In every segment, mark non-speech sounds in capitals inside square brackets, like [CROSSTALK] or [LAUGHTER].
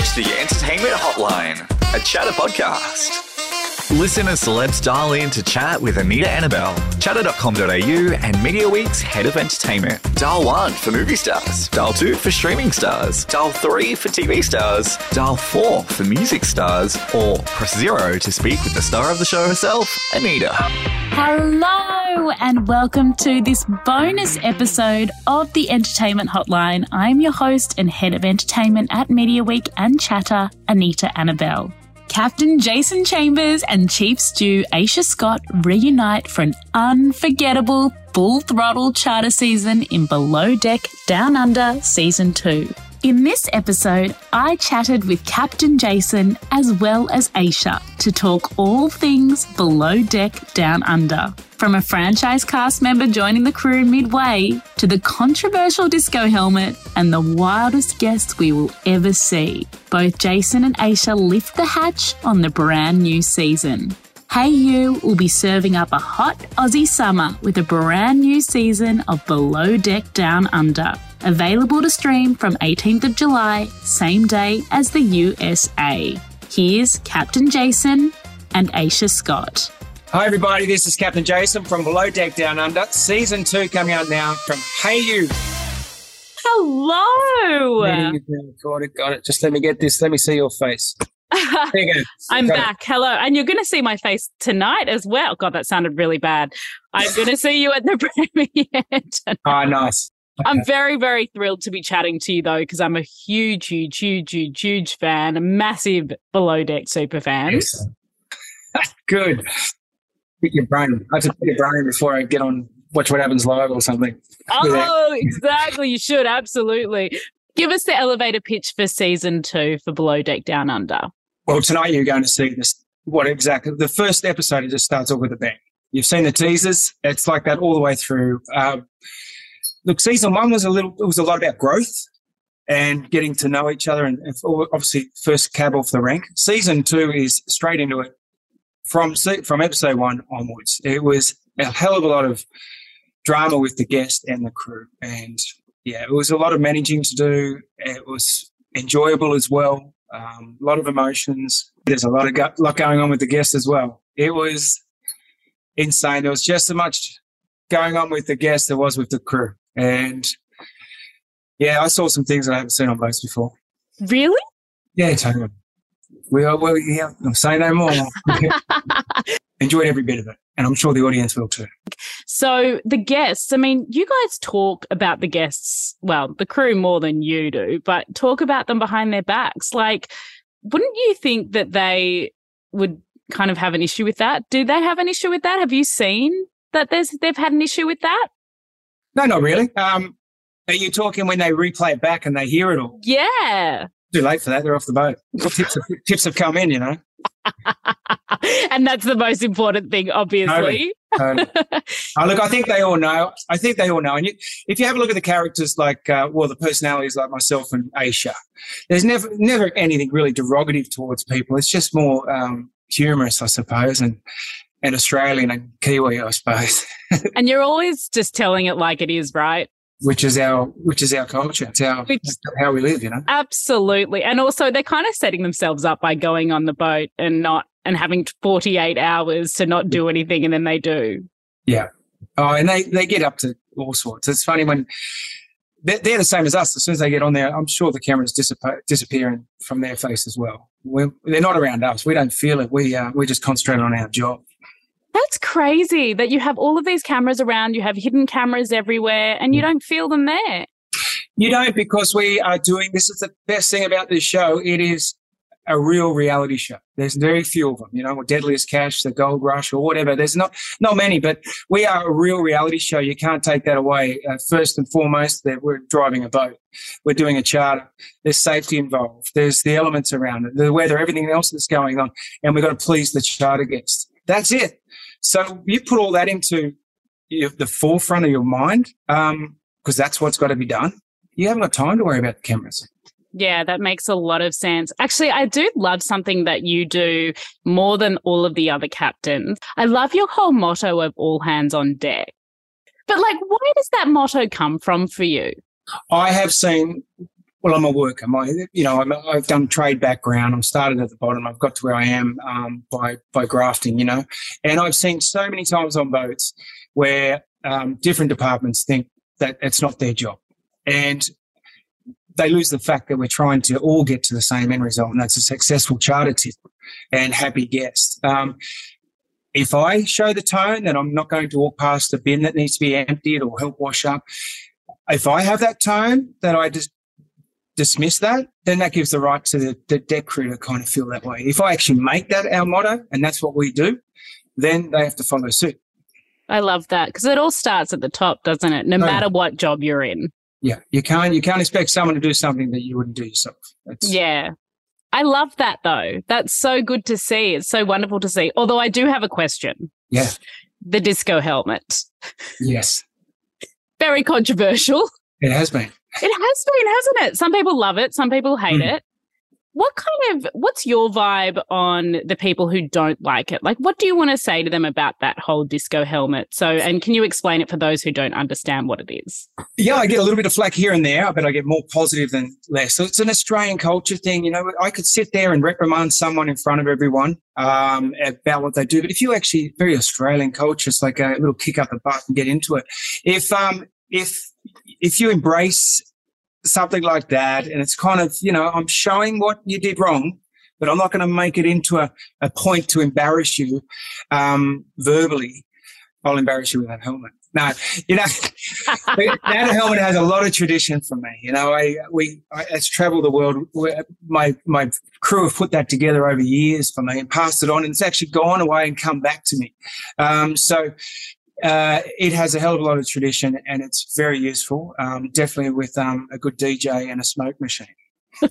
reached the Entertainment Hotline, a Chattr podcast. Listen as celebs dial in to chat with Anita Anabel, chattr.com.au, and Mediaweek's head of entertainment. Dial 1 for movie stars, dial 2 for streaming stars, dial 3 for TV stars, dial 4 for music stars, or press 0 to speak with the star of the show herself, Anita. Hello, and welcome to this bonus episode of the Entertainment Hotline. I'm your host and head of entertainment at Mediaweek and Chattr, Anita Anabel. Captain Jason Chambers and Chief Stew Aesha Scott reunite for an unforgettable full throttle charter season in Below Deck Down Under Season 2. In this episode, I chatted with Captain Jason as well as Aesha to talk all things Below Deck Down Under. From a franchise cast member joining the crew midway to the controversial disco helmet and the wildest guests we will ever see, both Jason and Aesha lift the hatch on the brand new season. Hayu will be serving up a hot Aussie summer with a brand new season of Below Deck Down Under. Available to stream from 18th of July, same day as the USA. Here's Captain Jason and Aesha Scott. Hi, everybody. This is Captain Jason from Below Deck Down Under. Season two coming out now from Hayu. Hello. Got it, got it. Just let me get this. Let me see your face. [LAUGHS] You. I'm Got it. back. Hello. And you're going to see my face tonight as well. God, that sounded really bad. I'm going to see you at the [LAUGHS] premiere. tonight. Oh, nice. I'm very, very thrilled to be chatting to you though, because I'm a huge, huge, huge, huge, huge fan, a massive Below Deck super fan. Excellent. Good. Pick your brain. I have to pick your brain before I get on Watch What Happens Live or something. Oh, [LAUGHS] exactly. You should absolutely give us the elevator pitch for season two for Below Deck Down Under. Well, tonight you're going to see this. What exactly? The first episode, it just starts off with a bang. You've seen the teasers. It's like that all the way through. Um, look, season one was a little, it was a lot about growth and getting to know each other and obviously first cab off the rank. Season two is straight into it from, from episode one onwards. It was a hell of a lot of drama with the guest and the crew. And yeah, it was a lot of managing to do. It was enjoyable as well. Um, a lot of emotions. There's a lot of lot going on with the guests as well. It was insane. There was just as much going on with the guests as there was with the crew. And yeah, I saw some things that I haven't seen on boats before. Really? Yeah, totally. We are, well, yeah, I'm saying no more. [LAUGHS] Enjoyed every bit of it. And I'm sure the audience will too. So the guests, I mean, you guys talk about the guests, well, the crew more than you do, but talk about them behind their backs. Like, wouldn't you think that they would kind of have an issue with that? Do they have an issue with that? Have you seen that there's they've had an issue with that? No, not really. Um, are you talking when they replay it back and they hear it all? Yeah. Too late for that. They're off the boat. tips, have, tips have come in, you know. [LAUGHS] and that's the most important thing, obviously. Totally. [LAUGHS] Oh, look, I think they all know. I think they all know. And you, if you have a look at the characters, like uh, well, the personalities like myself and Aesha, there's never never anything really derogative towards people. It's just more um, humorous, I suppose, and and Australian and Kiwi, I suppose, [LAUGHS] and you're always just telling it like it is, right? which is our which is our culture. It's our Which- how we live, you know. Absolutely. And also they're kind of setting themselves up by going on the boat and not and having 48 hours to not do anything and then they do. Yeah. Oh, and they, they get up to all sorts. It's funny when they're, they're the same as us. As soon as they get on there, I'm sure the cameras disappear, disappearing from their face as well. We're, they're not around us. We don't feel it. We uh, we just concentrate on our job. That's crazy that you have all of these cameras around, you have hidden cameras everywhere and you don't feel them there. You don't because we are doing this is the best thing about this show. It is a real reality show. There's very few of them, you know, Deadliest Catch, The Gold Rush, or whatever. There's not not many, but we are a real reality show. You can't take that away. Uh, first and foremost, that we're driving a boat, we're doing a charter. There's safety involved. There's the elements around it, the weather, everything else that's going on, and we've got to please the charter guests. That's it. So you put all that into your, the forefront of your mind, um, because that's what's got to be done. You haven't got time to worry about the cameras. Yeah, that makes a lot of sense. Actually, I do love something that you do more than all of the other captains. I love your whole motto of all hands on deck. But like, where does that motto come from for you? I have seen well, I'm a worker. My, you know, i have done trade background. I'm started at the bottom. I've got to where I am um, by by grafting. You know, and I've seen so many times on boats where um, different departments think that it's not their job, and they lose the fact that we're trying to all get to the same end result, and that's a successful charter tip and happy guest. Um, if I show the tone that I'm not going to walk past a bin that needs to be emptied or help wash up, if I have that tone that I just dismiss that, then that gives the right to the, the deck crew to kind of feel that way. If I actually make that our motto and that's what we do, then they have to follow suit. I love that because it all starts at the top, doesn't it? No oh, matter what job you're in. Yeah, you can't you can't expect someone to do something that you wouldn't do yourself. That's, yeah, I love that though. That's so good to see. It's so wonderful to see. Although I do have a question. Yeah. The disco helmet. Yes. Very controversial. It has been. It has been, hasn't it? Some people love it, some people hate mm. it. What kind of what's your vibe on the people who don't like it? Like what do you want to say to them about that whole disco helmet? So and can you explain it for those who don't understand what it is? Yeah, I get a little bit of flack here and there, but I get more positive than less. So it's an Australian culture thing. You know, I could sit there and reprimand someone in front of everyone um, about what they do, but if you actually very Australian culture, it's like a little kick up the butt and get into it. If um if if you embrace something like that, and it's kind of, you know, I'm showing what you did wrong, but I'm not going to make it into a, a point to embarrass you um, verbally. I'll embarrass you with that helmet. No, you know, [LAUGHS] that helmet has a lot of tradition for me. You know, I we I, it's traveled the world. My my crew have put that together over years for me and passed it on, and it's actually gone away and come back to me. Um, so uh, it has a hell of a lot of tradition and it's very useful. Um, definitely with um, a good DJ and a smoke machine. [LAUGHS]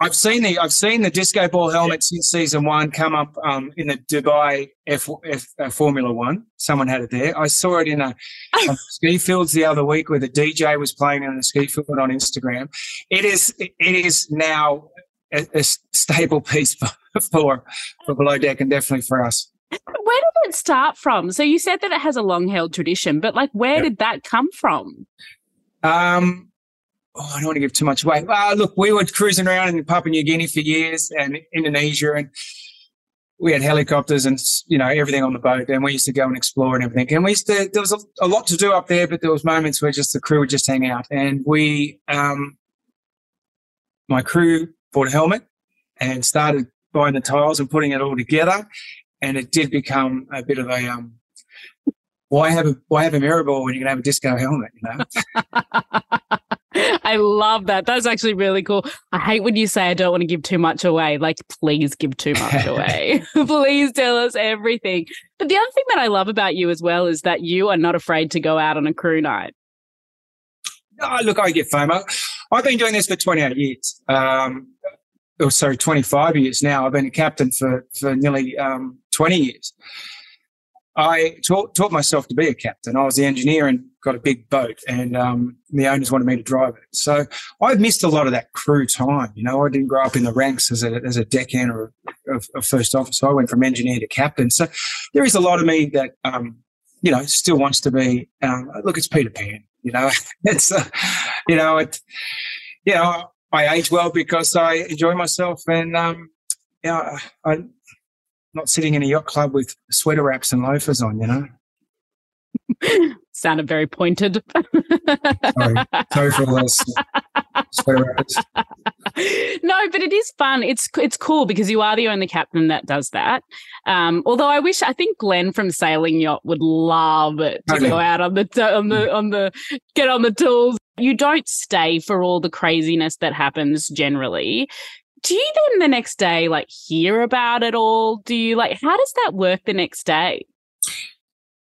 I've seen the I've seen the disco ball helmet since season one come up um, in the Dubai F, F uh, Formula One. Someone had it there. I saw it in a, [LAUGHS] a ski fields the other week where the DJ was playing in a ski field on Instagram. It is it is now a, a stable piece [LAUGHS] for, for for below deck and definitely for us. Where did it start from? So you said that it has a long held tradition, but like where did that come from? Um, oh, I don't want to give too much away. Uh, look, we were cruising around in Papua New Guinea for years and Indonesia, and we had helicopters and you know everything on the boat, and we used to go and explore and everything. And we used to there was a, a lot to do up there, but there was moments where just the crew would just hang out, and we, um, my crew bought a helmet and started buying the tiles and putting it all together and it did become a bit of a um, why have a why have a mirror ball when you can have a disco helmet? You know. [LAUGHS] [LAUGHS] I love that. That's actually really cool. I hate when you say I don't want to give too much away. Like, please give too much [LAUGHS] away. please tell us everything. But the other thing that I love about you as well is that you are not afraid to go out on a crew night. Oh, look, I get FOMO. I've been doing this for 28 years. Um, oh, sorry, 25 years now. I've been a captain for, for nearly um, 20 years. I taught, taught myself to be a captain. I was the engineer and got a big boat, and um, the owners wanted me to drive it. So I've missed a lot of that crew time. You know, I didn't grow up in the ranks as a, as a deckhand or a, a first officer. I went from engineer to captain. So there is a lot of me that, um, you know, still wants to be. Um, look, it's Peter Pan. You know, [LAUGHS] it's, uh, you know, it, you know, I age well because I enjoy myself and, um, know, I, not sitting in a yacht club with sweater wraps and loafers on, you know. [LAUGHS] Sounded very pointed. sorry, sorry for those. No, but it is fun. It's it's cool because you are the only captain that does that. Um, although I wish I think Glenn from Sailing Yacht would love it to okay. go out on the on the on the get on the tools. You don't stay for all the craziness that happens generally do you then the next day like hear about it all? Do you like how does that work the next day?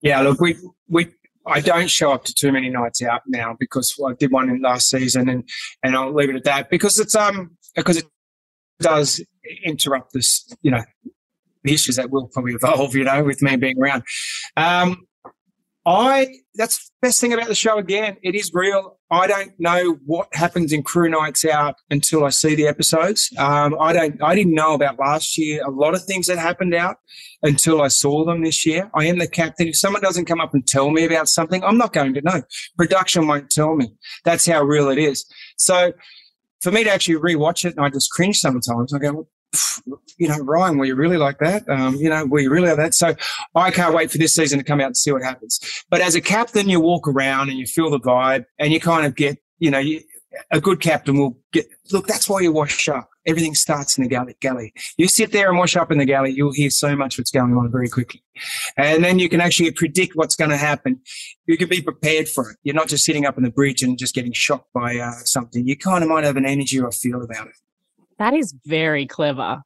Yeah, look, we we I don't show up to too many nights out now because I did one in last season and and I'll leave it at that because it's um because it does interrupt this, you know, the issues that will probably evolve, you know, with me being around. Um I that's the best thing about the show again. It is real. I don't know what happens in crew nights out until I see the episodes. Um, I don't I didn't know about last year a lot of things that happened out until I saw them this year. I am the captain. If someone doesn't come up and tell me about something, I'm not going to know. Production won't tell me. That's how real it is. So for me to actually rewatch it and I just cringe sometimes, I go, you know, Ryan, were you really like that? Um, you know, were you really like that? So I can't wait for this season to come out and see what happens. But as a captain, you walk around and you feel the vibe and you kind of get, you know, you, a good captain will get, look, that's why you wash up. Everything starts in the galley. galley. You sit there and wash up in the galley, you'll hear so much what's going on very quickly. And then you can actually predict what's going to happen. You can be prepared for it. You're not just sitting up in the bridge and just getting shocked by uh, something. You kind of might have an energy or feel about it. That is very clever.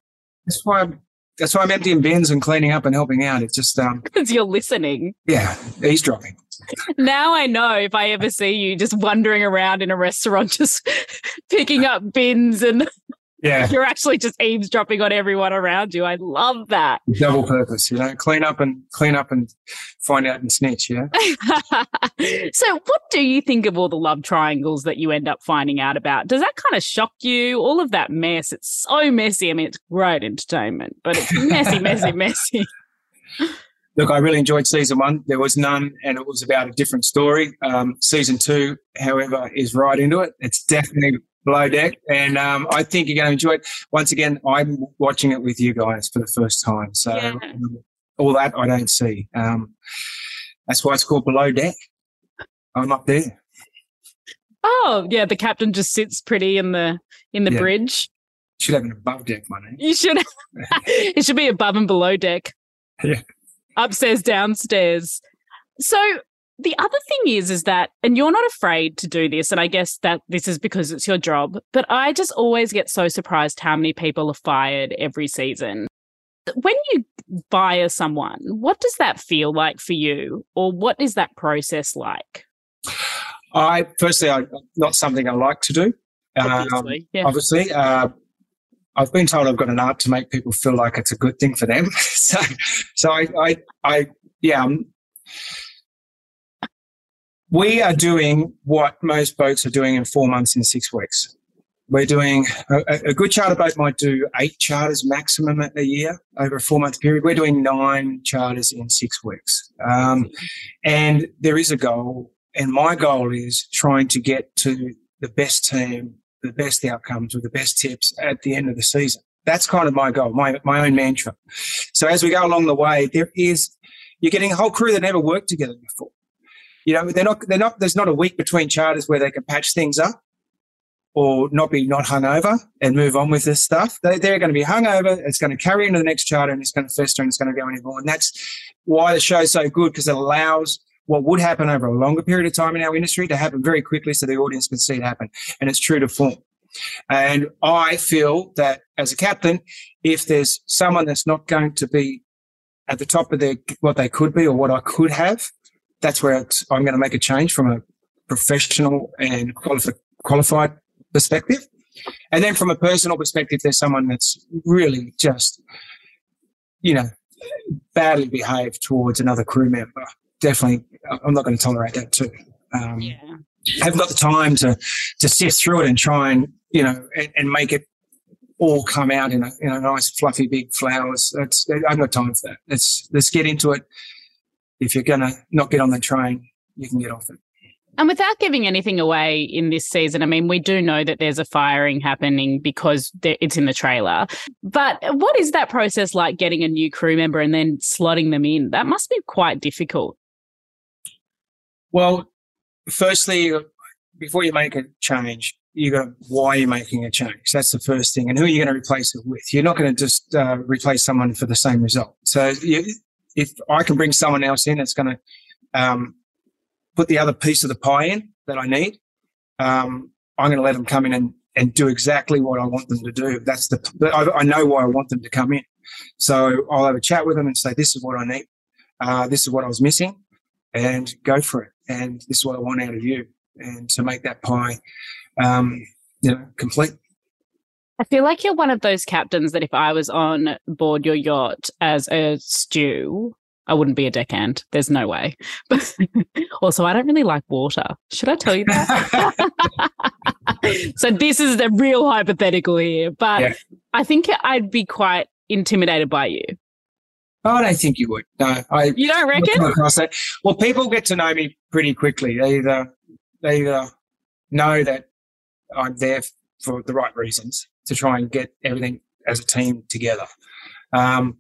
That's why I'm, that's why I'm emptying bins and cleaning up and helping out. It's just um [LAUGHS] because you're listening. Yeah, eavesdropping. [LAUGHS] now I know if I ever see you just wandering around in a restaurant, [LAUGHS] just picking up bins and yeah. [LAUGHS] You're actually just eavesdropping on everyone around you. I love that. Double purpose, you know, clean up and clean up and find out and snitch, yeah. [LAUGHS] so what do you think of all the love triangles that you end up finding out about? Does that kind of shock you? All of that mess. It's so messy. I mean, it's great entertainment, but it's messy, messy, [LAUGHS] messy. Look, I really enjoyed season one. There was none, and it was about a different story. Um, season two, however, is right into it. It's definitely below deck. And um, I think you're going to enjoy it. Once again, I'm watching it with you guys for the first time. So yeah. All that I don't see. Um, that's why it's called below deck. I'm up there. Oh yeah, the captain just sits pretty in the in the yeah. bridge. Should have an above deck money. You should. [LAUGHS] it should be above and below deck. [LAUGHS] Yeah. Upstairs, downstairs. So the other thing is is that and you're not afraid to do this and i guess that this is because it's your job but i just always get so surprised how many people are fired every season when you fire someone what does that feel like for you or what is that process like i firstly i not something i like to do obviously, um, yeah. obviously uh, I've been told I've got an art to make people feel like it's a good thing for them. [LAUGHS] so, so I, I, I yeah, I'm, we are doing what most boats are doing in four months in six weeks. We're doing a, a good charter boat might do eight charters maximum a year over a four month period. We're doing nine charters in six weeks. Um, and there is a goal. And my goal is trying to get to the best team, the best outcomes with the best tips at the end of the season. That's kind of my goal, my, my own mantra. So as we go along the way, there is, you're getting a whole crew that never worked together before you know, they're not, they're not, there's not a week between charters where they can patch things up or not be not hungover and move on with this stuff. They, they're going to be hungover. It's going to carry into the next charter and it's going to fester and it's going to go anymore. And that's why the show's so good because it allows what would happen over a longer period of time in our industry to happen very quickly so the audience can see it happen. And it's true to form. And I feel that as a captain, if there's someone that's not going to be at the top of their what they could be or what I could have, that's where I'm going to make a change from a professional and qualifi- qualified perspective. And then from a personal perspective, there's someone that's really just, you know, badly behaved towards another crew member. Definitely, I'm not going to tolerate that too. Um, yeah. Haven't got the time to to sift through it and try and you know and, and make it all come out in a, in a nice fluffy big flowers. That's I've got time for that. Let's let's get into it if you're going to not get on the train, you can get off it. And without giving anything away in this season, I mean, we do know that there's a firing happening because it's in the trailer. But what is that process like getting a new crew member and then slotting them in? That must be quite difficult. Well, firstly, before you make a change, you got why are you're making a change. That's the first thing. And who are you going to replace it with? You're not going to just uh, replace someone for the same result. So you, if I can bring someone else in that's going to um, put the other piece of the pie in that I need, um, I'm going to let them come in and, and do exactly what I want them to do. That's the, I, I, know why I want them to come in. So I'll have a chat with them and say, this is what I need. Uh, this is what I was missing and go for it. And this is what I want out of you. And to make that pie, um, you know, complete. I feel like you're one of those captains that if I was on board your yacht as a stew, I wouldn't be a deckhand. There's no way. But [LAUGHS] also, I don't really like water. Should I tell you that? [LAUGHS] so this is the real hypothetical here, but yeah. I think I'd be quite intimidated by you. I don't think you would. No, I. You don't reckon? Across that. Well, people get to know me pretty quickly. They either they either know that I'm there for the right reasons to try and get everything as a team together. Um,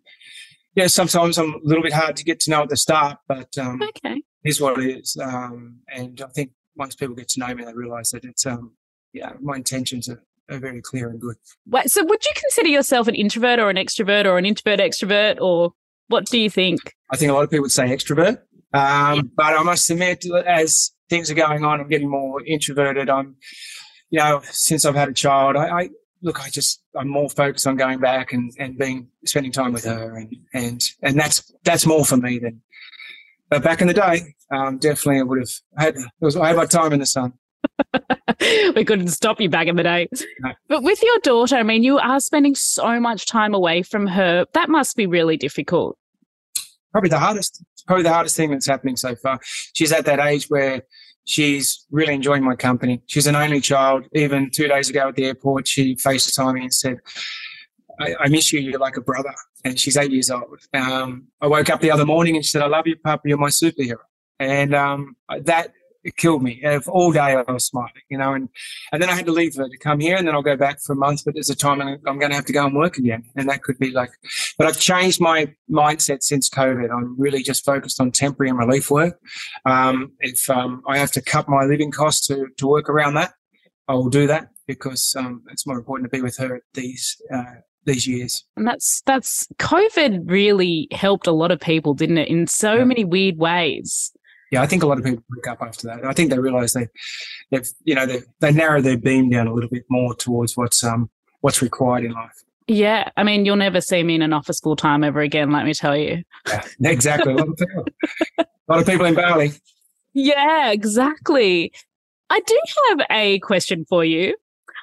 yeah, sometimes I'm a little bit hard to get to know at the start, but um, okay, is what it is. Um, and I think once people get to know me, they realise that it's um, yeah, my intentions are, are very clear and good. Wait, so would you consider yourself an introvert or an extrovert or an introvert extrovert or what do you think? I think a lot of people would say extrovert, um, yeah. but I must admit, as things are going on, I'm getting more introverted. I'm, you know, since I've had a child, I, I look, I just I'm more focused on going back and, and being spending time with her, and and and that's that's more for me than. But back in the day, um, definitely I would have had was, I had my time in the sun. [LAUGHS] we couldn't stop you back in the day. No. But with your daughter, I mean, you are spending so much time away from her. That must be really difficult. Probably the hardest. Probably the hardest thing that's happening so far. She's at that age where she's really enjoying my company. She's an only child. Even two days ago at the airport, she FaceTimed me and said, I, I miss you. You're like a brother. And she's eight years old. Um, I woke up the other morning and she said, I love you, Papa. You're my superhero. And um, that it killed me. All day I was smiling, you know, and, and then I had to leave her to come here and then I'll go back for a month, but there's a time I'm going to have to go and work again. And that could be like, but I've changed my mindset since COVID. I'm really just focused on temporary and relief work. Um, if um, I have to cut my living costs to, to work around that, I will do that because um, it's more important to be with her these, uh, these years. And that's that's COVID really helped a lot of people, didn't it? In so yeah. many weird ways yeah, I think a lot of people break up after that. I think they realise they, they've, you know, they they narrow their beam down a little bit more towards what's um what's required in life. Yeah, I mean, you'll never see me in an office full time ever again. Let me tell you. Yeah, exactly. A lot of people, a lot of people in Bali. Yeah, exactly. I do have a question for you.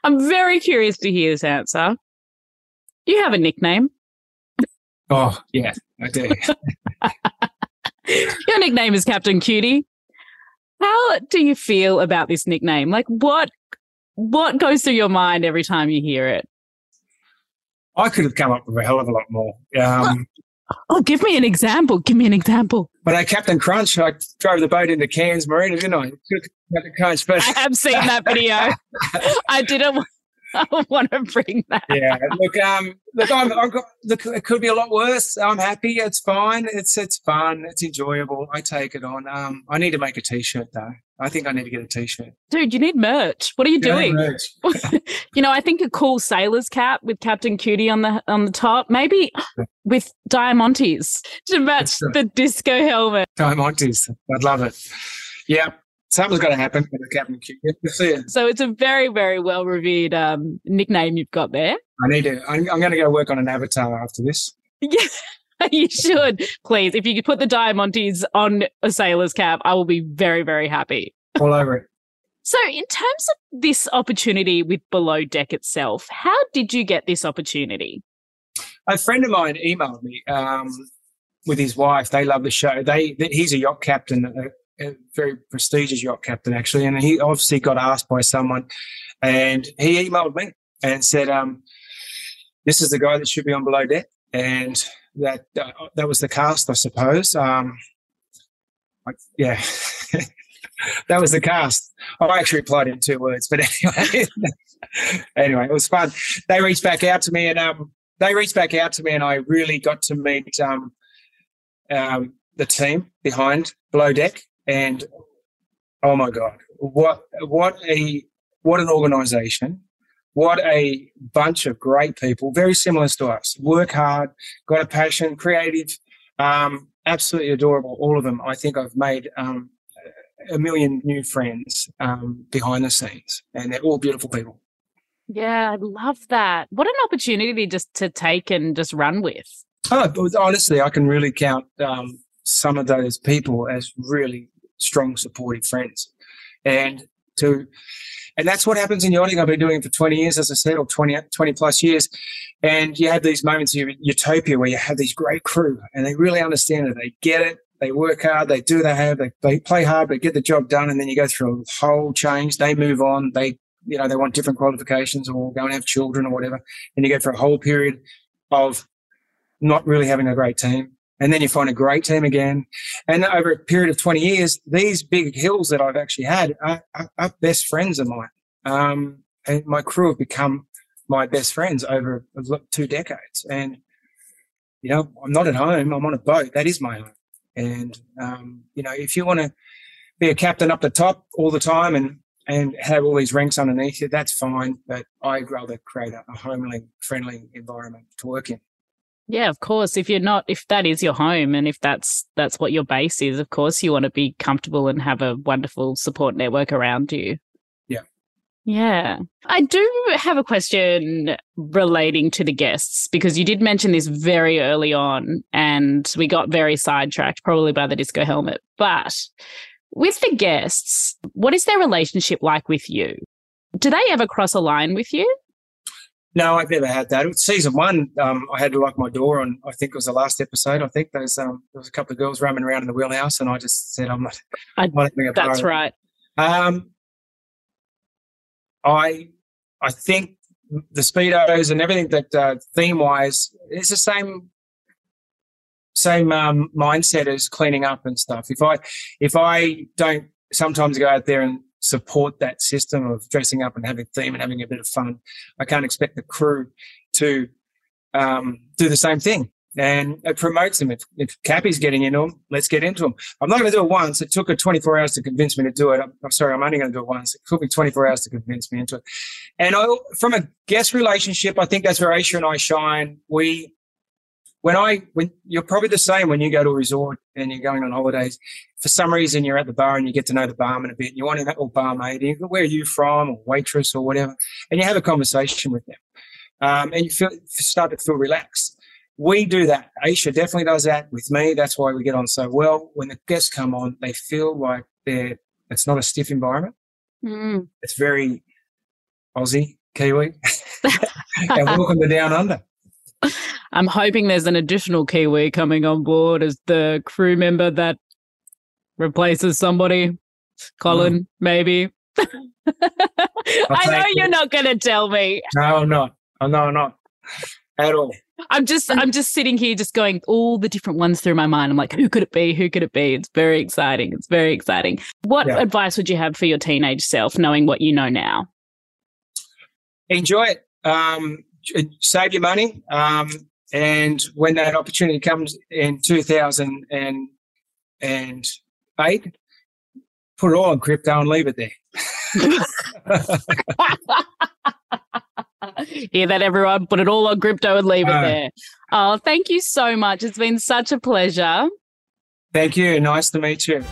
I'm very curious to hear this answer. You have a nickname. Oh, yeah, I do. [LAUGHS] [LAUGHS] Your nickname is Captain Cutie. How do you feel about this nickname? Like what what goes through your mind every time you hear it? I could have come up with a hell of a lot more. Um, oh, give me an example. Give me an example. When I Captain Crunch, I drove the boat into Cairns Marina, didn't I? Captain Crunch, but I have seen that video. [LAUGHS] I didn't [LAUGHS] I want to bring that. Yeah, look, um, look, I'm, I've got, look, it could be a lot worse. I'm happy. It's fine. It's it's fun. It's enjoyable. I take it on. Um, I need to make a t-shirt though. I think I need to get a t-shirt. Dude, you need merch. What are you doing? [LAUGHS] you know, I think a cool sailor's cap with Captain Cutie on the on the top, maybe [LAUGHS] with diamantes to match the disco helmet. Diamantes, I'd love it. Yeah, something's got to happen for the Captain Q. So it's a very, very well revered um, nickname you've got there. I need to. I'm, I'm going to go work on an avatar after this. Yeah, [LAUGHS] you should please. If you could put the diamantes on a sailor's cap, I will be very, very happy. All over it. So, in terms of this opportunity with Below Deck itself, how did you get this opportunity? A friend of mine emailed me um, with his wife. They love the show. They, he's a yacht captain, a very prestigious yacht captain actually, and he obviously got asked by someone, and he emailed me and said, um, "This is the guy that should be on below deck," and that uh, that was the cast, I suppose. Um, yeah. [LAUGHS] that was the cast. I actually replied in two words, but [LAUGHS] anyway, anyway, it was fun. They reached back out to me, and um, they reached back out to me, and I really got to meet um, um, the team behind Below Deck, and oh my God, what what a what an organization. What a bunch of great people, very similar to us. Work hard, got a passion, creative, um, absolutely adorable. All of them. I think I've made um, a million new friends um, behind the scenes, and they're all beautiful people. Yeah, I love that. What an opportunity just to take and just run with. Oh, honestly, I can really count um, some of those people as really strong, supportive friends. And to, and that's what happens in yachting. I've been doing it for 20 years, as I said, or 20, 20 plus years. And you have these moments of utopia where you have these great crew and they really understand it. They get it. They work hard. They do they have. They, they play hard, but get the job done. And then you go through a whole change. They move on. They, you know, they want different qualifications or go and have children or whatever. And you go through a whole period of not really having a great team. And then you find a great team again. And over a period of 20 years, these big hills that I've actually had are, are, are best friends of mine. Um, and my crew have become my best friends over two decades. And, you know, I'm not at home. I'm on a boat. That is my home. And, um, you know, if you want to be a captain up the top all the time and, and have all these ranks underneath you, that's fine. But I'd rather create a, a homely, friendly environment to work in. Yeah, of course. If you're not, if that is your home and if that's, that's what your base is, of course you want to be comfortable and have a wonderful support network around you. Yeah. Yeah. I do have a question relating to the guests because you did mention this very early on and we got very sidetracked, probably by the disco helmet. But with the guests, what is their relationship like with you? Do they ever cross a line with you? No, I've never had that. Season one, um, I had to lock my door on. I think it was the last episode. I think there's um, there was a couple of girls roaming around in the wheelhouse, and I just said, "I'm not." I, not that's right. Um, I I think the speedos and everything that uh, theme wise is the same same um, mindset as cleaning up and stuff. If I if I don't sometimes go out there and support that system of dressing up and having theme and having a bit of fun. I can't expect the crew to um, do the same thing. And it promotes them. If, if Cappy's getting into them, let's get into them. I'm not going to do it once. It took her 24 hours to convince me to do it. I'm, I'm sorry, I'm only going to do it once. It took me 24 hours to convince me into it. And I, from a guest relationship, I think that's where Aesha and I shine. We when I when you're probably the same when you go to a resort and you're going on holidays. For some reason, you're at the bar and you get to know the barman a bit. And you want to know, or barmaid, where are you from, or waitress, or whatever, and you have a conversation with them, um, and you feel start to feel relaxed. We do that. Aesha definitely does that with me. That's why we get on so well. When the guests come on, they feel like they're. It's not a stiff environment. Mm. It's very Aussie, Kiwi, [LAUGHS] [LAUGHS] and welcome to Down Under. [LAUGHS] I'm hoping there's an additional Kiwi coming on board as the crew member that replaces somebody. Colin, mm. maybe. [LAUGHS] I know you're not going to tell me. No, I'm not. Oh, no, I'm not at all. I'm just, I'm just sitting here, just going all the different ones through my mind. I'm like, who could it be? Who could it be? It's very exciting. It's very exciting. What yeah. advice would you have for your teenage self, knowing what you know now? Enjoy it. Um, save your money. Um, and when that opportunity comes in 2008, put it all in crypto and leave it there. [LAUGHS] Hear that, everyone? Put it all on crypto and leave uh, it there. Oh, thank you so much. It's been such a pleasure. Thank you. Nice to meet you.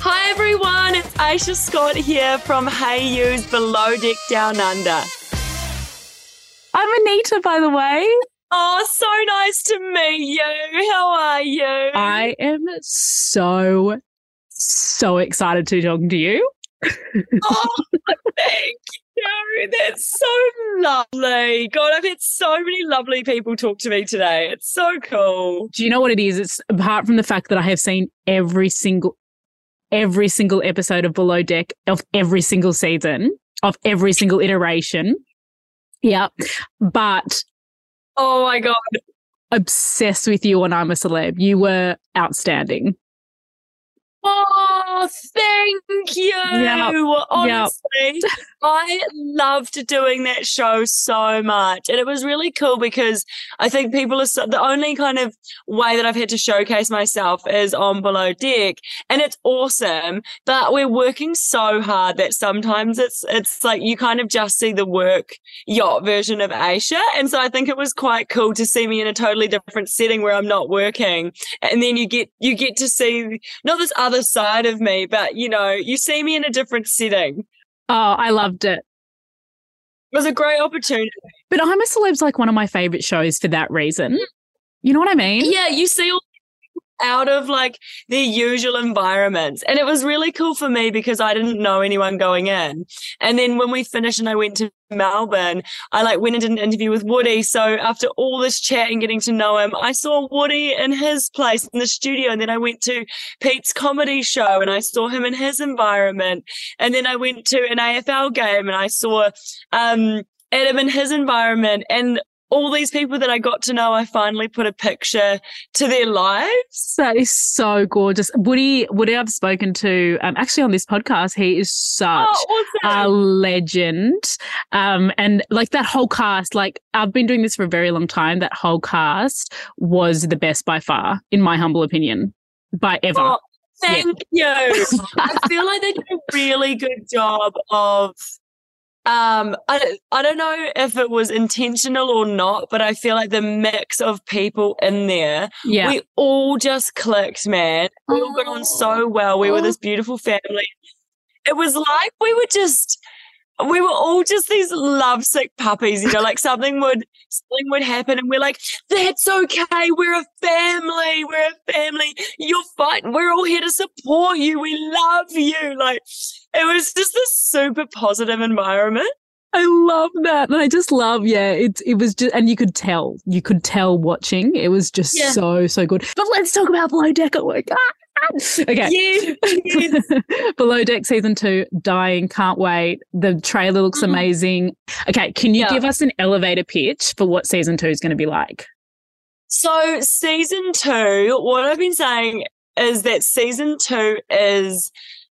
Hi, everyone. It's Aesha Scott here from Hayu's Below Deck Down Under. I'm Anita, by the way. Oh, so nice to meet you. How are you? I am so, so excited to talk to you. [LAUGHS] oh, thank you. That's so lovely. God, I've had so many lovely people talk to me today. It's so cool. Do you know what it is? It's apart from the fact that I have seen every single every single episode of Below Deck of every single season, of every single iteration. Yeah. But oh my God. Obsessed with you on I'm a Celeb. You were outstanding. Oh, thank you. Yep. Honestly, yep. [LAUGHS] I loved doing that show so much. And it was really cool because I think people are so, the only kind of way that I've had to showcase myself is on Below Deck. And it's awesome. But we're working so hard that sometimes it's, it's like you kind of just see the work yacht version of Aesha. And so I think it was quite cool to see me in a totally different setting where I'm not working. And then you get, you get to see not this other side of me, but you know, you see me in a different setting. Oh, I loved it. It was a great opportunity. But I'm a Celeb's like one of my favorite shows for that reason. You know what I mean? Yeah, you see all out of like their usual environments. And it was really cool for me because I didn't know anyone going in. And then when we finished and I went to Melbourne, I like went and did an interview with Woody. So after all this chat and getting to know him, I saw Woody in his place in the studio. And then I went to Pete's comedy show and I saw him in his environment. And then I went to an AFL game and I saw um Adam in his environment. And all these people that I got to know, I finally put a picture to their lives. That is so gorgeous. Woody, Woody, I've spoken to um, actually on this podcast. He is such oh, awesome. a legend. Um, and like that whole cast, like I've been doing this for a very long time. That whole cast was the best by far, in my humble opinion, by ever. Oh, thank yeah. you. I feel like they did a really good job of um I, I don't know if it was intentional or not but i feel like the mix of people in there yeah we all just clicked man we all got on so well we were this beautiful family it was like we were just we were all just these lovesick puppies, you know, like something would something would happen and we're like, that's okay. We're a family. We're a family. You're fine. We're all here to support you. We love you. Like it was just this super positive environment. I love that. And I just love, yeah, it, it was just, and you could tell, you could tell watching. It was just yeah. so, so good. But let's talk about Below Deck. Oh my God. Okay. Yes, yes. [LAUGHS] Below Deck season two, dying, can't wait. The trailer looks mm-hmm. amazing. Okay, can you yeah. give us an elevator pitch for what season two is going to be like? So, season two, what I've been saying is that season two is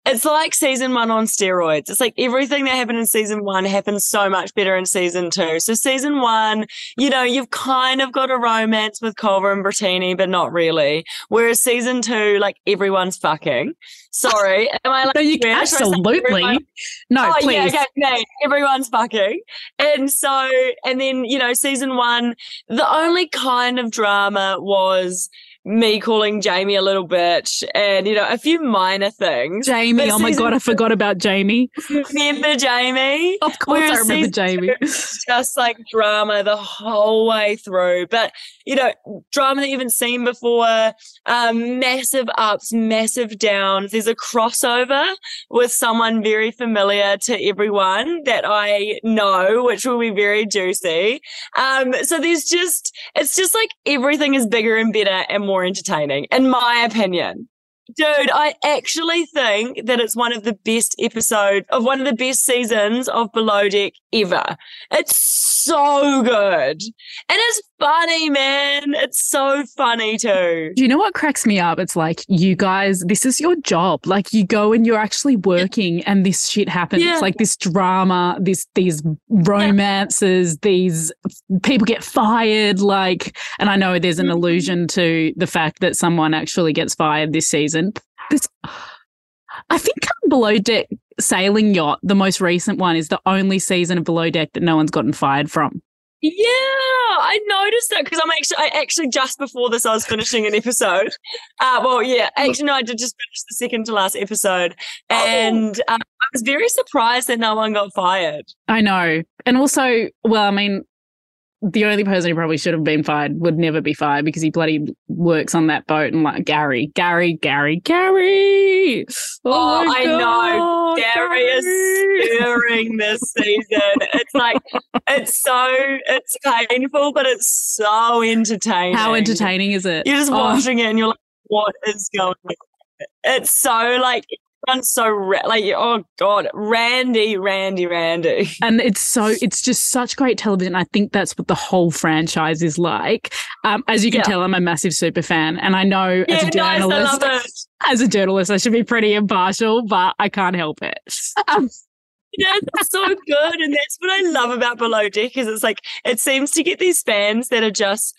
it's like season one on steroids. It's like everything that happened in season one happens so much better in season two. So season one, you know, you've kind of got a romance with Culver and Brittini, but not really. Whereas season two, like everyone's fucking. Sorry. Am I like, no, you absolutely. No, oh, please. Yeah, okay, everyone's fucking. And so, and then, you know, season one, the only kind of drama was me calling Jamie a little bitch and, you know, a few minor things. Jamie, oh my God, I forgot about Jamie. Remember Jamie? Of course I remember Jamie. [LAUGHS] Just like drama the whole way through. But, you know, drama that you haven't seen before, um, massive ups, massive downs. There's a crossover with someone very familiar to everyone that I know, which will be very juicy. Um, so there's just, it's just like everything is bigger and better and more more entertaining, in my opinion. Dude, I actually think that it's one of the best episodes of one of the best seasons of Below Deck ever. It's so good. And it's funny, man. It's so funny too. Do you know what cracks me up? It's like, you guys, this is your job. Like you go and you're actually working and this shit happens. Yeah. Like this drama, this these romances, yeah. these people get fired. Like, and I know there's an mm-hmm. allusion to the fact that someone actually gets fired this season. This I think Below Deck Sailing Yacht, the most recent one, is the only season of Below Deck that no one's gotten fired from. Yeah, I noticed that because I'm actually, I actually just before this, I was finishing an episode. Uh, well, yeah, actually, no, I did just finish the second to last episode, oh. and um, I was very surprised that no one got fired. I know, and also, well, I mean, the only person who probably should have been fired would never be fired because he bloody works on that boat and like Gary, Gary, Gary, Gary. Oh, oh I God, know. Gary, Gary is stirring this season. It's like it's so it's painful, but it's so entertaining. How entertaining is it? You're just oh. watching it and you're like, what is going on? It's so like everyone's so ra- like oh god randy randy randy [LAUGHS] and it's so it's just such great television i think that's what the whole franchise is like um, as you can yeah. tell i'm a massive super fan and i know yeah, as a journalist nice, [LAUGHS] as a journalist i should be pretty impartial but i can't help it um, yeah, it's so good. And that's what I love about Below Deck is it's like it seems to get these fans that are just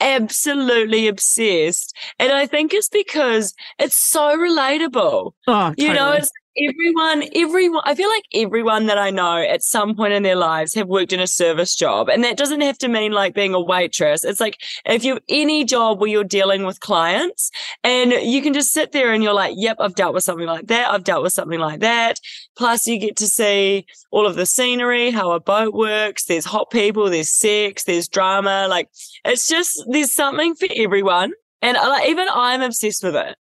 absolutely obsessed. And I think it's because it's so relatable. Oh, totally. You know, it's everyone, everyone, I feel like everyone that I know at some point in their lives have worked in a service job. And that doesn't have to mean like being a waitress. It's like if you have any job where you're dealing with clients and you can just sit there and you're like, yep, I've dealt with something like that. I've dealt with something like that. Plus you get to see all of the scenery, how a boat works. There's hot people, there's sex, there's drama. Like it's just, there's something for everyone. And uh, even I'm obsessed with it.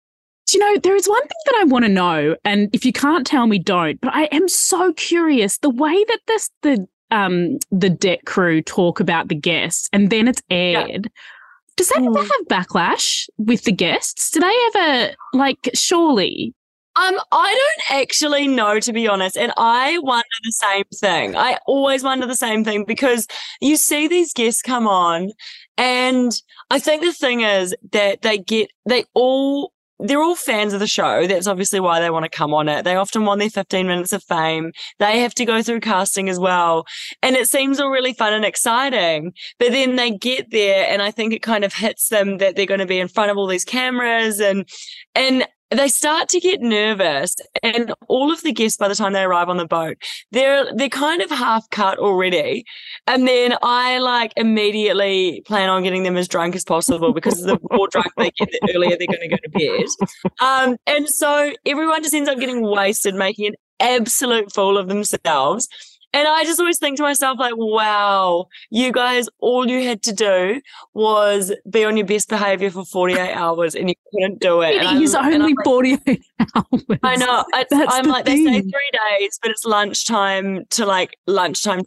Do you know, there is one thing that I want to know, and if you can't tell me, don't. But I am so curious the way that this the um the deck crew talk about the guests, and then it's aired. Yeah. Does that ever hmm. have backlash with the guests? Do they ever like surely um, I don't actually know, to be honest. And I wonder the same thing. I always wonder the same thing because you see these guests come on, and I think the thing is that they get, they all, they're all fans of the show. That's obviously why they want to come on it. They often want their 15 minutes of fame. They have to go through casting as well. And it seems all really fun and exciting. But then they get there and I think it kind of hits them that they're going to be in front of all these cameras and, and they start to get nervous and all of the guests by the time they arrive on the boat they're they're kind of half cut already. And then i like immediately plan on getting them as drunk as possible because the more drunk they get the earlier they're going to go to bed. Um, and so everyone just ends up getting wasted making an absolute fool of themselves and I just always think to myself, like, wow, you guys, all you had to do was be on your best behavior for 48 hours and you couldn't do it. It is only 48 hours. I know. I'm like, thing. they say three days, but it's lunchtime to like lunchtime,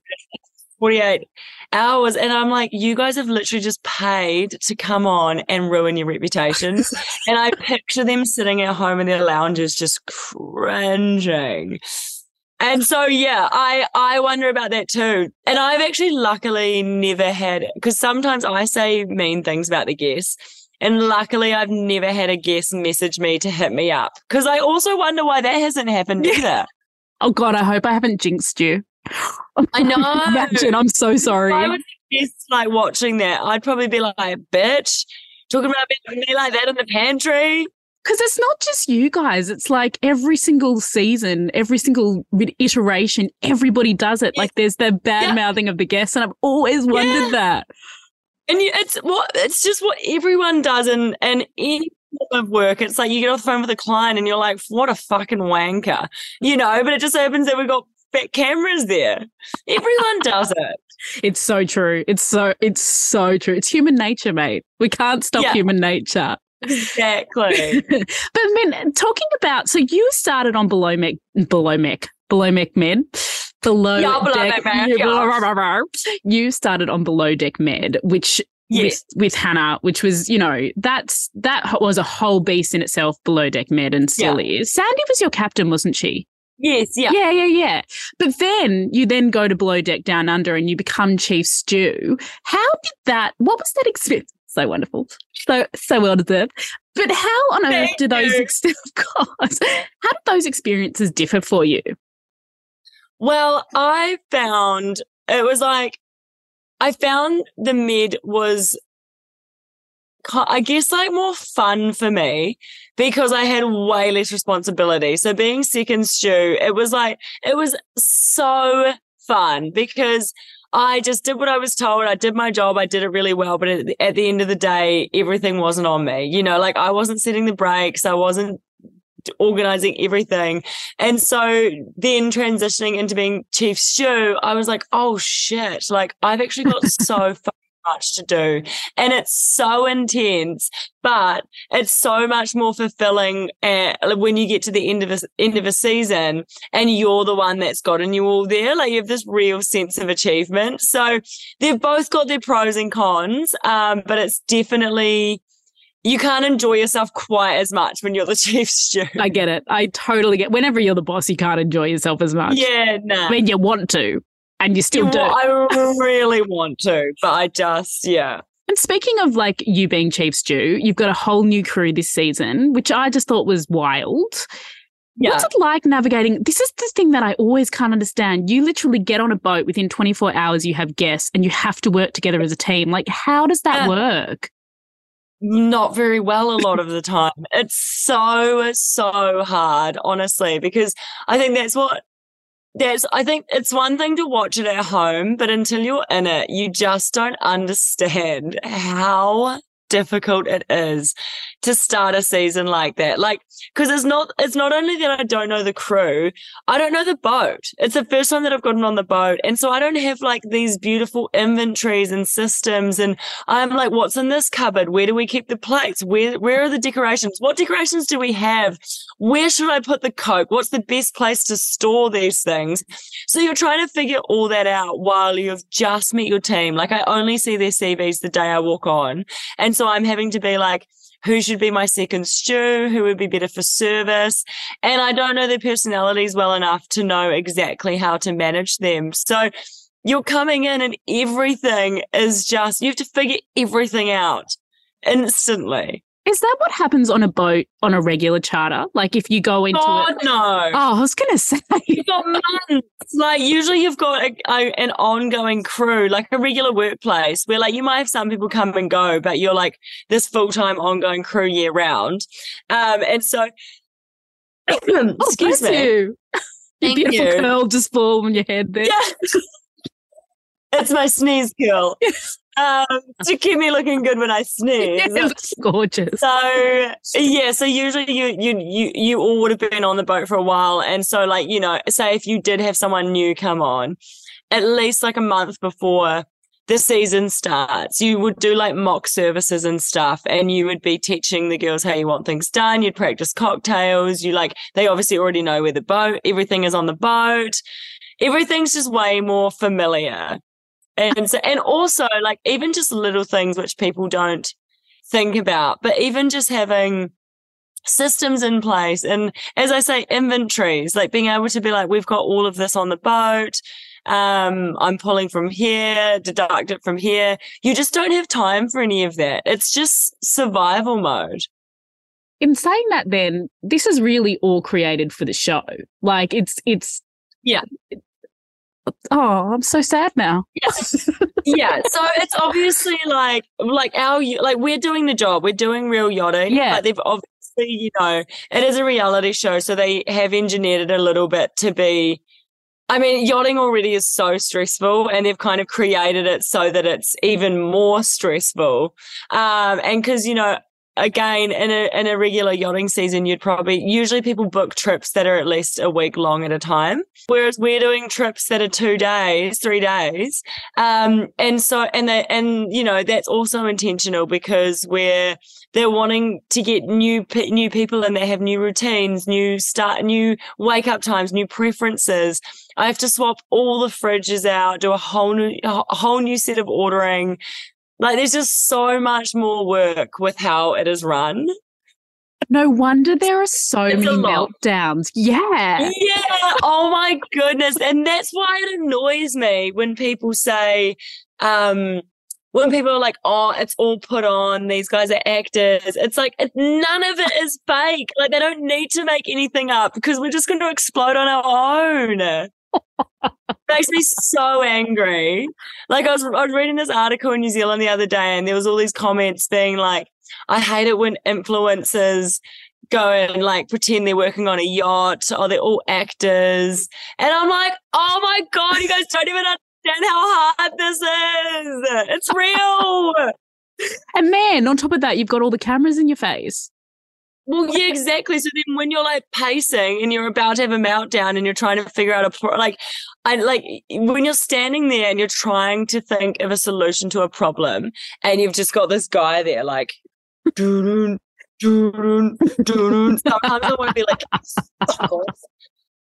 48 hours. And I'm like, you guys have literally just paid to come on and ruin your reputations. [LAUGHS] and I picture them sitting at home in their lounges just cringing. And so yeah, I I wonder about that too. And I've actually luckily never had because sometimes I say mean things about the guests. And luckily I've never had a guest message me to hit me up. Because I also wonder why that hasn't happened either. oh God, I hope I haven't jinxed you. I know. [LAUGHS] Imagine, I'm so sorry. I would be like watching that. I'd probably be like, bitch, talking about me like that in the pantry. Because it's not just you guys. It's like every single season, every single iteration, everybody does it. Yeah. Like there's the bad mouthing yeah. of the guests. And I've always wondered yeah. that. And it's what it's just what everyone does. And, and any form of work, it's like you get off the phone with a client and you're like, what a fucking wanker, you know, but it just happens that we've got fat cameras there. Everyone does it. [LAUGHS] It's so true. It's so it's so true. It's human nature, mate. We can't stop human nature. Exactly. [LAUGHS] but I mean, talking about so you started on below Mech, below Mech, below Mech Med. Below [LAUGHS] yeah, deck, Med, yeah. you started on below deck med, which yes. with, with Hannah, which was, you know, that's that was a whole beast in itself, below deck med and still yeah. is. Sandy was your captain, wasn't she? Yes, yeah. Yeah, yeah, yeah. But then you then go to below deck down under and you become chief stew. How did that what was that experience? So wonderful, so so well deserved. But how on Thank earth do those ex- [LAUGHS] how do those experiences differ for you? Well, I found it was like I found the mid was I guess like more fun for me because I had way less responsibility. So being second stew, it was like it was so fun because I just did what I was told. I did my job. I did it really well. But at the, at the end of the day, everything wasn't on me. You know, like I wasn't setting the brakes. I wasn't organizing everything. And so then transitioning into being chief stew, I was like, oh shit, like I've actually got [LAUGHS] so much to do and it's so intense, but it's so much more fulfilling at, when you get to the end of a, end of a season and you're the one that's gotten you all there. Like you have this real sense of achievement. So they've both got their pros and cons, um, but it's definitely you can't enjoy yourself quite as much when you're the [LAUGHS] chief stew. I get it. I totally get. Whenever you're the boss, you can't enjoy yourself as much. Yeah, no. Nah. I mean, you want to, and you still do. I really want to, but I just, yeah. And speaking of like you being chief stew, you've got a whole new crew this season, which I just thought was wild. Yeah. What's it like navigating? This is the thing that I always can't understand. You literally get on a boat within 24 hours, you have guests, and you have to work together as a team. Like, how does that eh. work? Not very well a lot of the time. It's so, so hard, honestly, because I think that's what there's I think it's one thing to watch it at home, but until you're in it, you just don't understand how difficult it is to start a season like that. Like, cause it's not, it's not only that I don't know the crew, I don't know the boat. It's the first time that I've gotten on the boat. And so I don't have like these beautiful inventories and systems. And I'm like, what's in this cupboard? Where do we keep the plates? Where, where are the decorations? What decorations do we have? Where should I put the Coke? What's the best place to store these things? So you're trying to figure all that out while you've just met your team. Like I only see their CVs the day I walk on. And so I'm having to be like, who should be my second stew? Who would be better for service? And I don't know their personalities well enough to know exactly how to manage them. So you're coming in and everything is just, you have to figure everything out instantly. Is that what happens on a boat on a regular charter? Like if you go into God, it? no. Oh, I was going to say. You've got months. Like usually you've got a, a, an ongoing crew, like a regular workplace where like you might have some people come and go, but you're like this full-time ongoing crew year round. Um, and so, [COUGHS] oh, excuse me. You. [LAUGHS] Your beautiful you. curl just fall on your head there. Yeah. [LAUGHS] it's my sneeze curl. [LAUGHS] Um, to keep me looking good when I sneeze. [LAUGHS] It's gorgeous. So yeah, so usually you you you you all would have been on the boat for a while, and so like you know, say if you did have someone new come on, at least like a month before the season starts, you would do like mock services and stuff, and you would be teaching the girls how you want things done. You'd practice cocktails. You like they obviously already know where the boat, everything is on the boat. Everything's just way more familiar. And so, and also like even just little things which people don't think about, but even just having systems in place and as I say, inventories, like being able to be like, we've got all of this on the boat. Um, I'm pulling from here, deduct it from here. You just don't have time for any of that. It's just survival mode. In saying that, then this is really all created for the show. Like it's it's Yeah. Oh, I'm so sad now. Yes. [LAUGHS] yeah. So it's obviously like like our like we're doing the job. We're doing real yachting. Yeah. Like they've obviously, you know, it is a reality show, so they have engineered it a little bit to be I mean, yachting already is so stressful and they've kind of created it so that it's even more stressful. Um, and cause, you know, again, in a, in a regular yachting season, you'd probably, usually people book trips that are at least a week long at a time. Whereas we're doing trips that are two days, three days. Um, and so, and they, and, you know, that's also intentional because we're, they're wanting to get new, new people and they have new routines, new start, new wake up times, new preferences. I have to swap all the fridges out, do a whole new, a whole new set of ordering. Like there's just so much more work with how it is run. No wonder there are so It's many meltdowns. Yeah. Yeah. Oh my goodness. And that's why it annoys me when people say, um, when people are like, oh, it's all put on, these guys are actors. It's like, it, none of it is fake. Like, they don't need to make anything up because we're just going to explode on our own. Makes me so angry. Like I was, I was reading this article in New Zealand the other day, and there was all these comments being like, "I hate it when influencers go and like pretend they're working on a yacht, or they're all actors." And I'm like, "Oh my god, you guys don't even understand how hard this is. It's real." And man, on top of that, you've got all the cameras in your face. Well, yeah, exactly. So then when you're like pacing and you're about to have a meltdown and you're trying to figure out a, pro- like, I like when you're standing there and you're trying to think of a solution to a problem and you've just got this guy there like, doo-doo, doo-doo, doo-doo. sometimes I want to be like,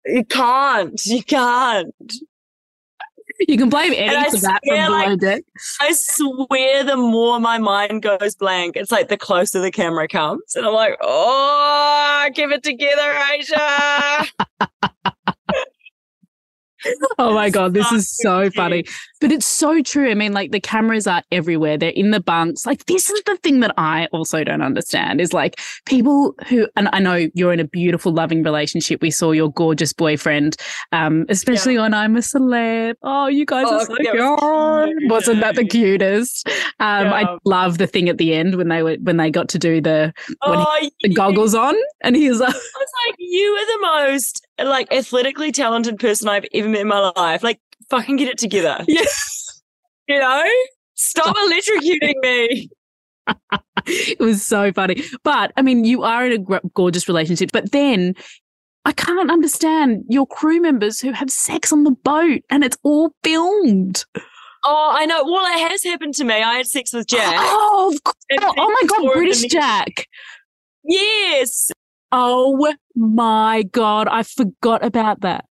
you can't, you can't. [LAUGHS] You can blame Eddie for that from swear, below like- deck. I swear the more my mind goes blank, it's like the closer the camera comes. And I'm like, oh, give it together, Aesha. [LAUGHS] Oh my god, this is so funny. But it's so true. I mean, like the cameras are everywhere. They're in the bunks. Like this is the thing that I also don't understand is like people who and I know you're in a beautiful loving relationship. We saw your gorgeous boyfriend um especially on I'm a celeb. Oh, you guys Oh, are so was cute. cute. Wasn't that the [LAUGHS] cutest? Um I love the thing at the end when they were when they got to do the when he- Oh, the goggles on and he was like I was like, you are the most like athletically talented person I've ever met in my life. Like, fucking get it together. [LAUGHS] Yes. You know? Stop electrocuting me. [LAUGHS] it was so funny. But I mean, you are in a gorgeous relationship, but then I can't understand your crew members who have sex on the boat and it's all filmed. Oh, I know. Well, it has happened to me. I had sex with Jack. [GASPS] Oh, oh, oh my God, British Jack. Yes. Oh my God, I forgot about that.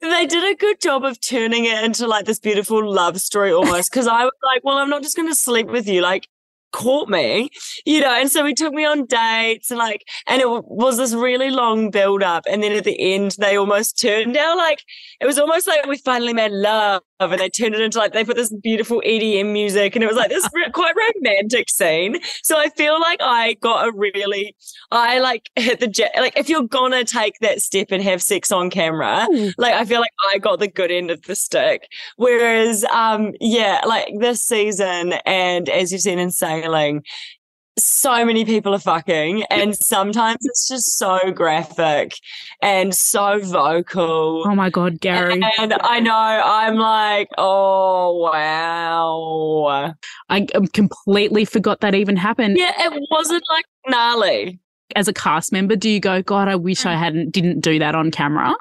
They did a good job of turning it into like this beautiful love story almost. Cause I was like, well, I'm not just going to sleep with you. Like, caught me, you know, and so he took me on dates and like, and it was this really long build up. And then at the end, they almost turned out like, it was almost like we finally made love and they turned it into like, they put this beautiful EDM music and it was like this quite romantic scene. So I feel like I got a really, I like hit [LAUGHS] the jet. Like if you're gonna take that step and have sex on camera, Ooh. like I feel like I got the good end of the stick. Whereas, um, yeah, like this season and as you've seen in sailing, so many people are fucking and sometimes it's just so graphic and so vocal. Oh my god, Gary. And I know I'm like, oh wow. I um, completely forgot that even happened. Yeah, it wasn't like gnarly. As a cast member, do you go, God, I wish I mm. hadn't didn't do that on camera?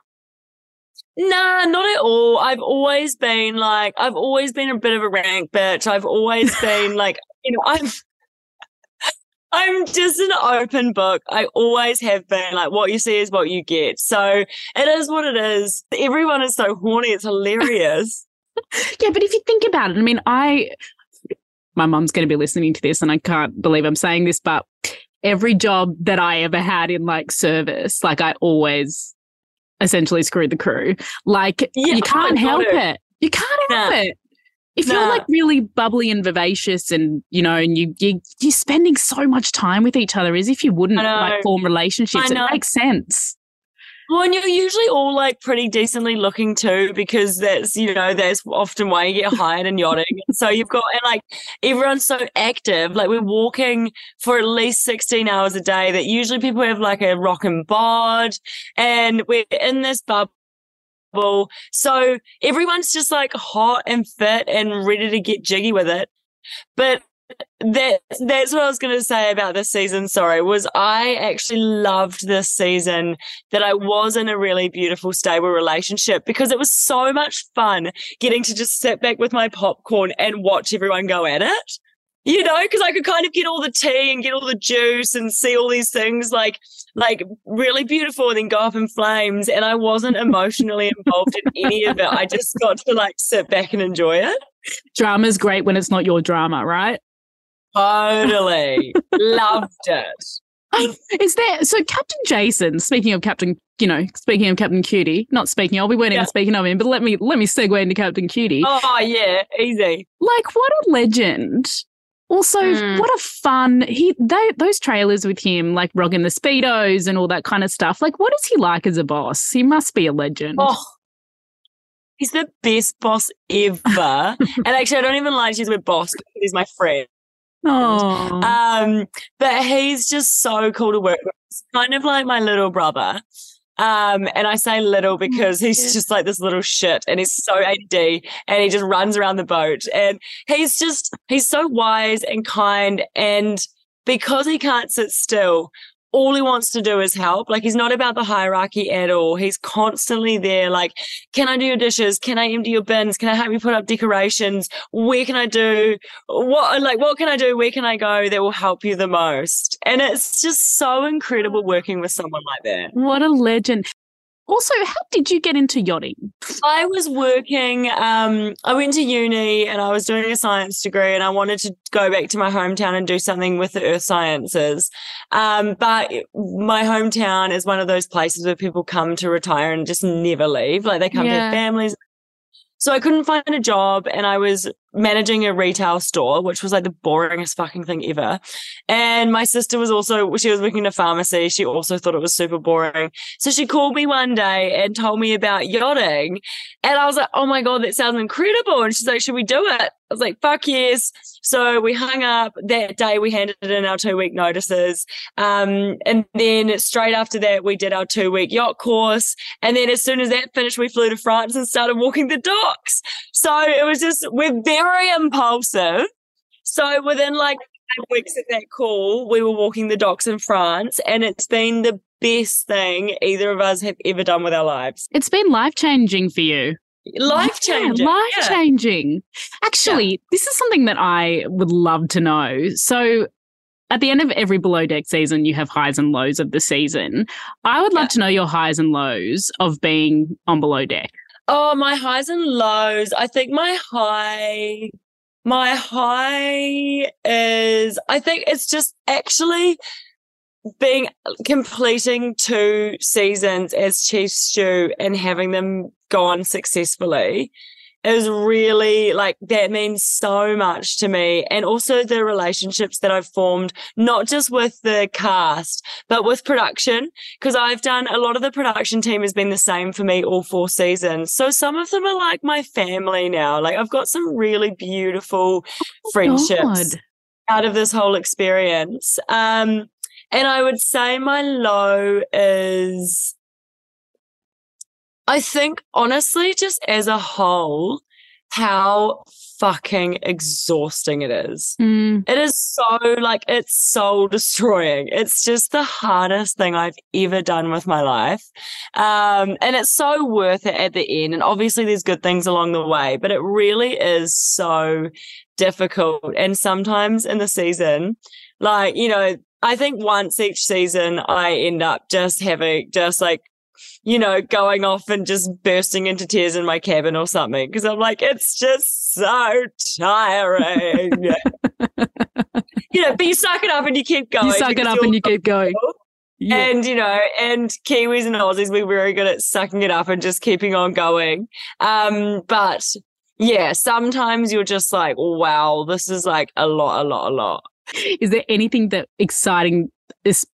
Nah, not at all. I've always been like, I've always been a bit of a rank bitch. I've always been [LAUGHS] like, you know, I've I'm just an open book. I always have been. Like, what you see is what you get. So it is what it is. Everyone is so horny. It's hilarious. [LAUGHS] yeah, but if you think about it, I mean, I, my mom's going to be listening to this and I can't believe I'm saying this, but every job that I ever had in like service, like I always essentially screwed the crew. Like, yeah, you can't help it. it. You can't help nah. it if nah. you're like really bubbly and vivacious and you know and you, you you're spending so much time with each other as if you wouldn't like form relationships it makes sense well, and you're usually all like pretty decently looking too, because that's, you know, that's often why you get hired in yachting. And [LAUGHS] so you've got, and like everyone's so active. Like we're walking for at least 16 hours a day that usually people have like a rock and bod and we're in this bubble so everyone's just like hot and fit and ready to get jiggy with it. But that that's what I was going to say about this season. Sorry, was I actually loved this season that I was in a really beautiful, stable relationship because it was so much fun getting to just sit back with my popcorn and watch everyone go at it you know, because I could kind of get all the tea and get all the juice and see all these things like like really beautiful and then go up in flames. And I wasn't emotionally involved in any of it. I just got to like sit back and enjoy it. Drama's great when it's not your drama, right? Totally. [LAUGHS] Loved it. Is there so Captain Jason? Speaking of Captain, you know, speaking of Captain Cutie, not speaking of, we weren't yeah. even speaking of him, but let me let me segue into Captain Cutie. Oh yeah, easy. Like what a legend! Also, mm. what a fun he they, those trailers with him, like rocking the speedos and all that kind of stuff. Like, what is he like as a boss? He must be a legend. Oh, he's the best boss ever. [LAUGHS] and actually, I don't even like to use the word boss because he's my friend. Oh, um, but he's just so cool to work with. He's kind of like my little brother. Um, and I say little mm, because he's just like this little shit and he's so AD and he just runs around the boat and he's just, he's so wise and kind. And because he can't sit still, all he wants to do is help. Like he's not about the hierarchy at all. He's constantly there. Like, can I do your dishes? Can I empty your bins? Can I help you put up decorations? Where can I do what? Like, what can I do? Where can I go that will help you the most? And it's just so incredible working with someone like that. What a legend. Also, how did you get into yachting? I was working, um, I went to uni and I was doing a science degree and I wanted to go back to my hometown and do something with the earth sciences. Um, but my hometown is one of those places where people come to retire and just never leave. Like they come yeah. to their families. So I couldn't find a job and I was managing a retail store, which was like the boringest fucking thing ever. And my sister was also, she was working in a pharmacy. She also thought it was super boring. So she called me one day and told me about yachting. And I was like, oh my God, that sounds incredible. And she's like, should we do it? I was like, fuck yes. So we hung up that day. We handed in our two week notices. Um, and then straight after that, we did our two week yacht course. And then as soon as that finished, we flew to France and started walking the docks. So it was just, we're very impulsive. So within like weeks of that call, we were walking the docks in France, and it's been the best thing either of us have ever done with our lives. It's been life changing for you. Life changing. Yeah, life changing. Yeah. Actually, yeah. this is something that I would love to know. So, at the end of every below deck season, you have highs and lows of the season. I would love to know your highs and lows of being on below deck. Oh, my highs and lows. I think my high, my high is, I think it's just actually being completing two seasons as chief stew and having them go on successfully is really like that means so much to me. And also the relationships that I've formed not just with the cast but with production because I've done a lot of the production team has been the same for me all four seasons. So some of them are like my family now. Like I've got some really beautiful oh, friendships God. out of this whole experience. Um and I would say my low is, I think, honestly, just as a whole, how fucking exhausting it is. Mm. It is so like it's soul destroying. It's just the hardest thing I've ever done with my life. Um, and it's so worth it at the end. And obviously there's good things along the way, but it really is so difficult. And sometimes in the season, like, you know, I think once each season I end up just having just like you know, going off and just bursting into tears in my cabin or something because I'm like, it's just so tiring. [LAUGHS] you know, but you suck it up and you keep going. You suck it up and you keep going. Yeah. And, you know, and Kiwis and Aussies, we're very good at sucking it up and just keeping on going. Um, but yeah, sometimes you're just like, wow, this is like a lot, a lot, a lot. [LAUGHS] Is there anything that exciting,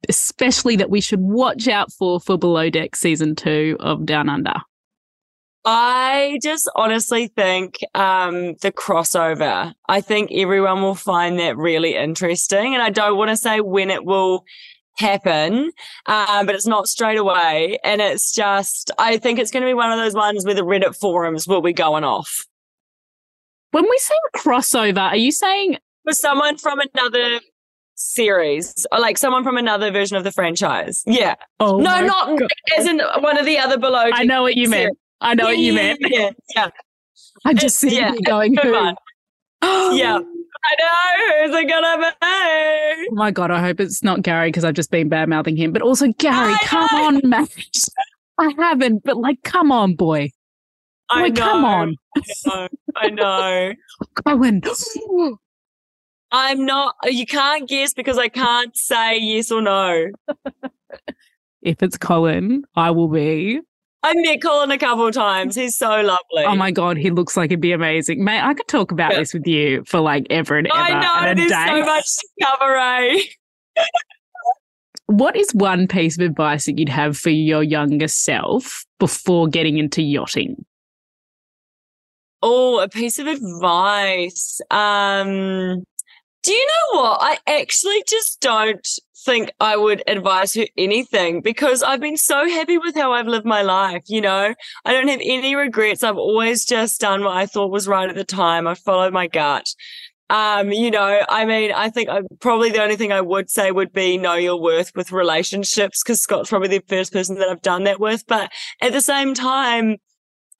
especially that we should watch out for for Below Deck season two of Down Under? I just honestly think um, the crossover. I think everyone will find that really interesting, and I don't want to say when it will happen, um, but it's not straight away. And it's just, I think it's going to be one of those ones where the Reddit forums will be going off. When we say crossover, are you saying for someone from another series or like someone from another version of the franchise. Yeah. Oh no, not God. as in one of the other below. I know what you series. meant. I know yeah, what you meant. Yeah, yeah. [LAUGHS] I'm just sitting yeah, going, who? yeah. [GASPS] I know. Who's it gonna be? Oh my god! I hope it's not Gary because I've just been bad mouthing him. But also, Gary, come on, man. I haven't, but like, come on, boy. I boy, know. Come on. I know. I know. [LAUGHS] [GASPS] [GASPS] Cohen. I'm not, you can't guess because I can't say yes or no. [LAUGHS] if it's Colin, I will be. I met Colin a couple of times. He's so lovely. Oh my god, he looks like he'd be amazing, mate. I could talk about yeah. this with you for like ever and ever. I know there's day. so much to cover. Eh? what is one piece of advice that you'd have for your younger self before getting into yachting? Oh, a piece of advice. Um, do you know what? I actually just don't think I would advise her anything because I've been so happy with how I've lived my life. You know, I don't have any regrets. I've always just done what I thought was right at the time. I followed my gut. Um, you know, I mean, I think I, probably the only thing I would say would be know your worth with relationships because Scott's probably the first person that I've done that with. But at the same time,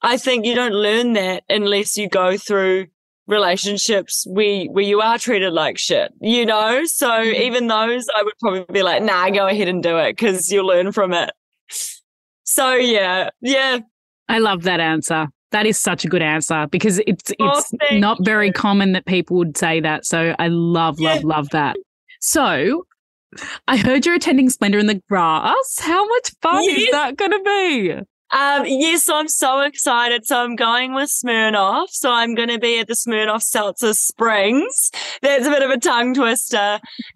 I think you don't learn that unless you go through relationships where where you are treated like shit, you know. So mm-hmm. even those, I would probably be like, nah, go ahead and do it because you'll learn from it. So yeah, yeah. I love that answer. That is such a good answer because it's oh, it's oh, not you. very common that people would say that. So I love, love, yeah. love that. So I heard you're attending Splendour in the Grass. How much fun yes. is that going to be? Um, yes, I'm so excited. So I'm going with Smirnoff. So I'm going to be at the Smirnoff Seltzer Springs. That's a bit of a tongue twister.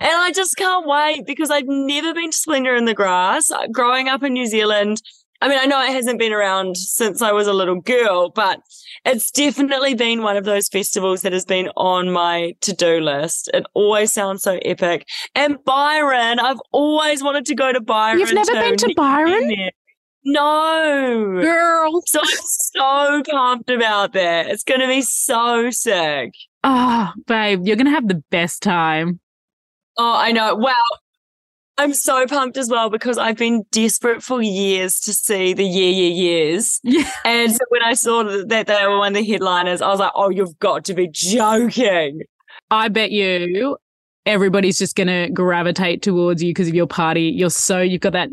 And I just can't wait because I've never been to Splendour in the Grass. Growing up in New Zealand, I mean, I know it hasn't been around since I was a little girl, but it's definitely been one of those festivals that has been on my to-do list. It always sounds so epic. And Byron, I've always wanted to go to Byron. You've never too. been to Byron? No. Girl. So I'm so pumped about that. It's going to be so sick. Oh, babe, you're going to have the best time. Oh, I know. Wow. I'm so pumped as well because I've been desperate for years to see the year, year, years. Yeah. And so when I saw that they were one of the headliners, I was like, oh, you've got to be joking. I bet you everybody's just going to gravitate towards you because of your party. You're so, you've got that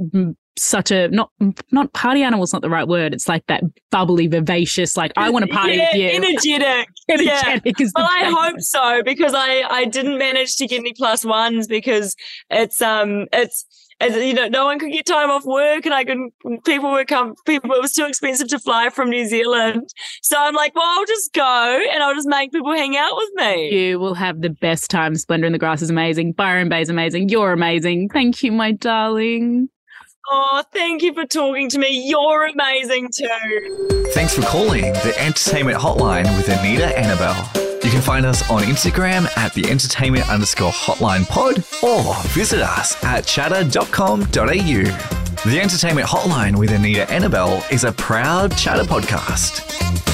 such a not not party animal's not the right word. It's like that bubbly, vivacious. Like I want to party yeah, with you. Energetic. [LAUGHS] energetic yeah. Well, I hope so because I I didn't manage to get any plus ones because it's um it's. you know, no one could get time off work, and I couldn't. People were come. People, it was too expensive to fly from New Zealand. So I'm like, well, I'll just go, and I'll just make people hang out with me. You will have the best time. Splendour in the Grass is amazing. Byron Bay is amazing. You're amazing. Thank you, my darling. Oh, thank you for talking to me. You're amazing too. Thanks for calling the Entertainment Hotline with Anita Anabel. You can find us on Instagram at the entertainment underscore hotline pod or visit us at chattr.com.au. The Entertainment Hotline with Anita Anabel is a proud Chattr podcast.